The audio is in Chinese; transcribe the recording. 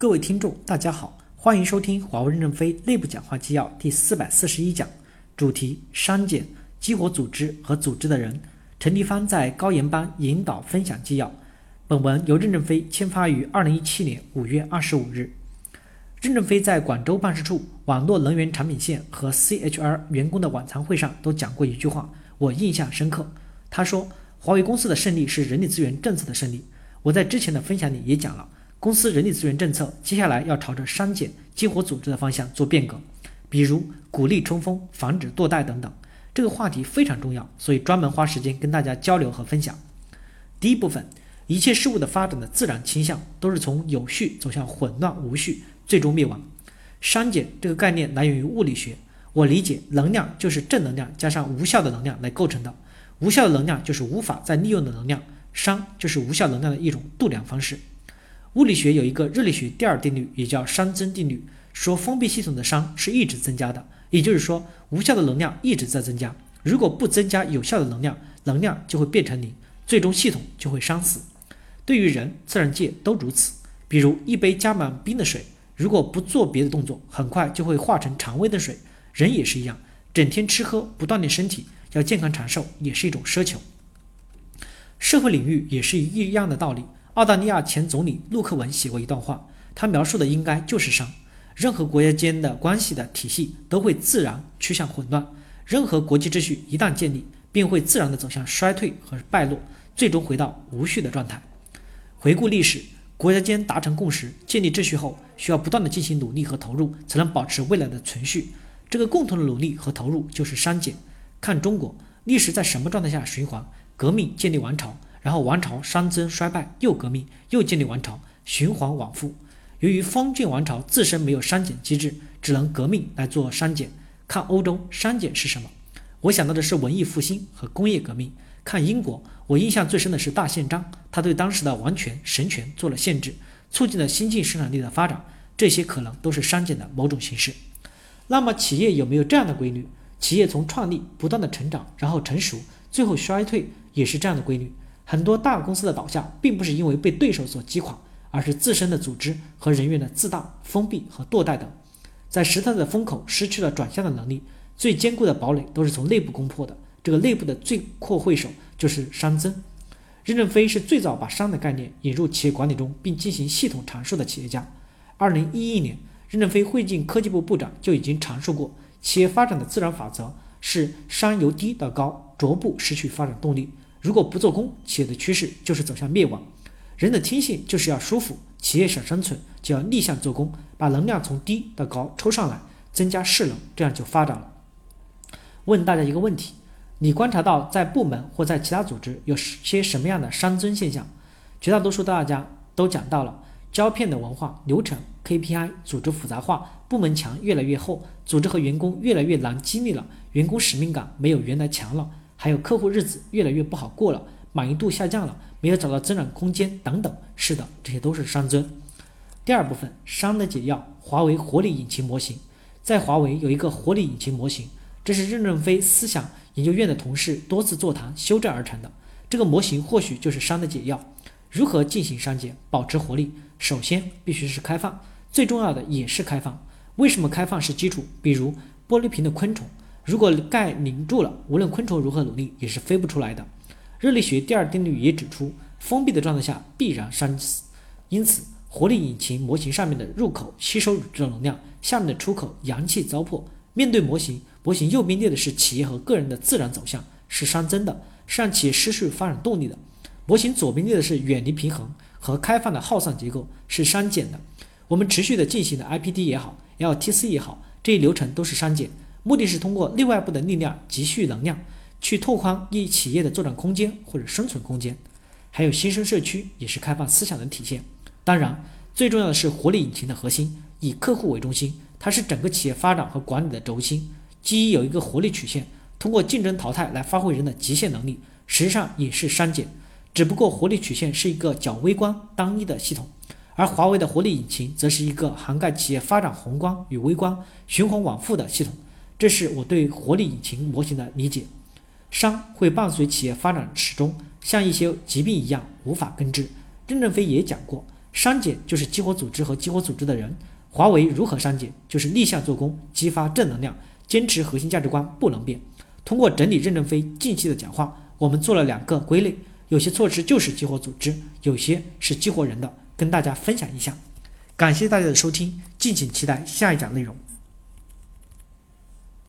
各位听众，大家好，欢迎收听华为任正非内部讲话纪要第四百四十一讲，主题：删减激活组织和组织的人。陈立芳在高研班引导分享纪要。本文由任正非签发于二零一七年五月二十五日。任正非在广州办事处网络能源产品线和 CHR 员工的晚餐会上都讲过一句话，我印象深刻。他说：“华为公司的胜利是人力资源政策的胜利。”我在之前的分享里也讲了。公司人力资源政策接下来要朝着删减、激活组织的方向做变革，比如鼓励冲锋、防止堕代等等。这个话题非常重要，所以专门花时间跟大家交流和分享。第一部分，一切事物的发展的自然倾向都是从有序走向混乱无序，最终灭亡。删减这个概念来源于物理学，我理解能量就是正能量加上无效的能量来构成的，无效的能量就是无法再利用的能量，熵就是无效能量的一种度量方式。物理学有一个热力学第二定律，也叫熵增定律，说封闭系统的熵是一直增加的，也就是说无效的能量一直在增加。如果不增加有效的能量，能量就会变成零，最终系统就会伤死。对于人，自然界都如此。比如一杯加满冰的水，如果不做别的动作，很快就会化成常温的水。人也是一样，整天吃喝不锻炼身体，要健康长寿也是一种奢求。社会领域也是一样的道理。澳大利亚前总理陆克文写过一段话，他描述的应该就是熵。任何国家间的关系的体系都会自然趋向混乱，任何国际秩序一旦建立，便会自然的走向衰退和败落，最终回到无序的状态。回顾历史，国家间达成共识、建立秩序后，需要不断的进行努力和投入，才能保持未来的存续。这个共同的努力和投入就是删减。看中国历史在什么状态下循环？革命建立王朝。然后王朝熵增衰败，又革命，又建立王朝，循环往复。由于封建王朝自身没有删减机制，只能革命来做删减。看欧洲删减是什么？我想到的是文艺复兴和工业革命。看英国，我印象最深的是大宪章，他对当时的王权神权做了限制，促进了新进生产力的发展。这些可能都是删减的某种形式。那么企业有没有这样的规律？企业从创立不断的成长，然后成熟，最后衰退，也是这样的规律。很多大公司的倒下，并不是因为被对手所击垮，而是自身的组织和人员的自大、封闭和堕代等，在时代的风口失去了转向的能力。最坚固的堡垒都是从内部攻破的，这个内部的罪魁祸首就是熵增。任正非是最早把熵的概念引入企业管理中，并进行系统阐述的企业家。二零一一年，任正非会进科技部部长就已经阐述过，企业发展的自然法则是熵由低到高，逐步失去发展动力。如果不做功，企业的趋势就是走向灭亡。人的天性就是要舒服，企业想生存就要逆向做功，把能量从低到高抽上来，增加势能，这样就发展了。问大家一个问题：你观察到在部门或在其他组织有些什么样的熵增现象？绝大多数大家都讲到了胶片的文化、流程、KPI、组织复杂化、部门墙越来越厚、组织和员工越来越难激励了、员工使命感没有原来强了。还有客户日子越来越不好过了，满意度下降了，没有找到增长空间等等。是的，这些都是熵增。第二部分，熵的解药，华为活力引擎模型。在华为有一个活力引擎模型，这是任正非思想研究院的同事多次座谈修正而成的。这个模型或许就是熵的解药。如何进行删减，保持活力？首先必须是开放，最重要的也是开放。为什么开放是基础？比如玻璃瓶的昆虫。如果盖拧住了，无论昆虫如何努力，也是飞不出来的。热力学第二定律也指出，封闭的状态下必然熵死。因此，活力引擎模型上面的入口吸收宇宙能量，下面的出口阳气糟粕。面对模型，模型右边列的是企业和个人的自然走向，是熵增的，是让企业失去发展动力的。模型左边列的是远离平衡和开放的耗散结构，是删减的。我们持续的进行的 IPD 也好，LTC 也好，这一流程都是删减。目的是通过内外部的力量积蓄能量，去拓宽一企业的作战空间或者生存空间。还有新生社区也是开放思想的体现。当然，最重要的是活力引擎的核心以客户为中心，它是整个企业发展和管理的轴心。基于有一个活力曲线，通过竞争淘汰来发挥人的极限能力，实际上也是删减。只不过活力曲线是一个较微观单一的系统，而华为的活力引擎则是一个涵盖企业发展宏观与微观、循环往复的系统。这是我对活力引擎模型的理解。伤会伴随企业发展始终，像一些疾病一样无法根治。任正非也讲过，删减就是激活组织和激活组织的人。华为如何删减？就是逆向做工，激发正能量，坚持核心价值观不能变。通过整理任正非近期的讲话，我们做了两个归类，有些措施就是激活组织，有些是激活人的，跟大家分享一下。感谢大家的收听，敬请期待下一讲内容。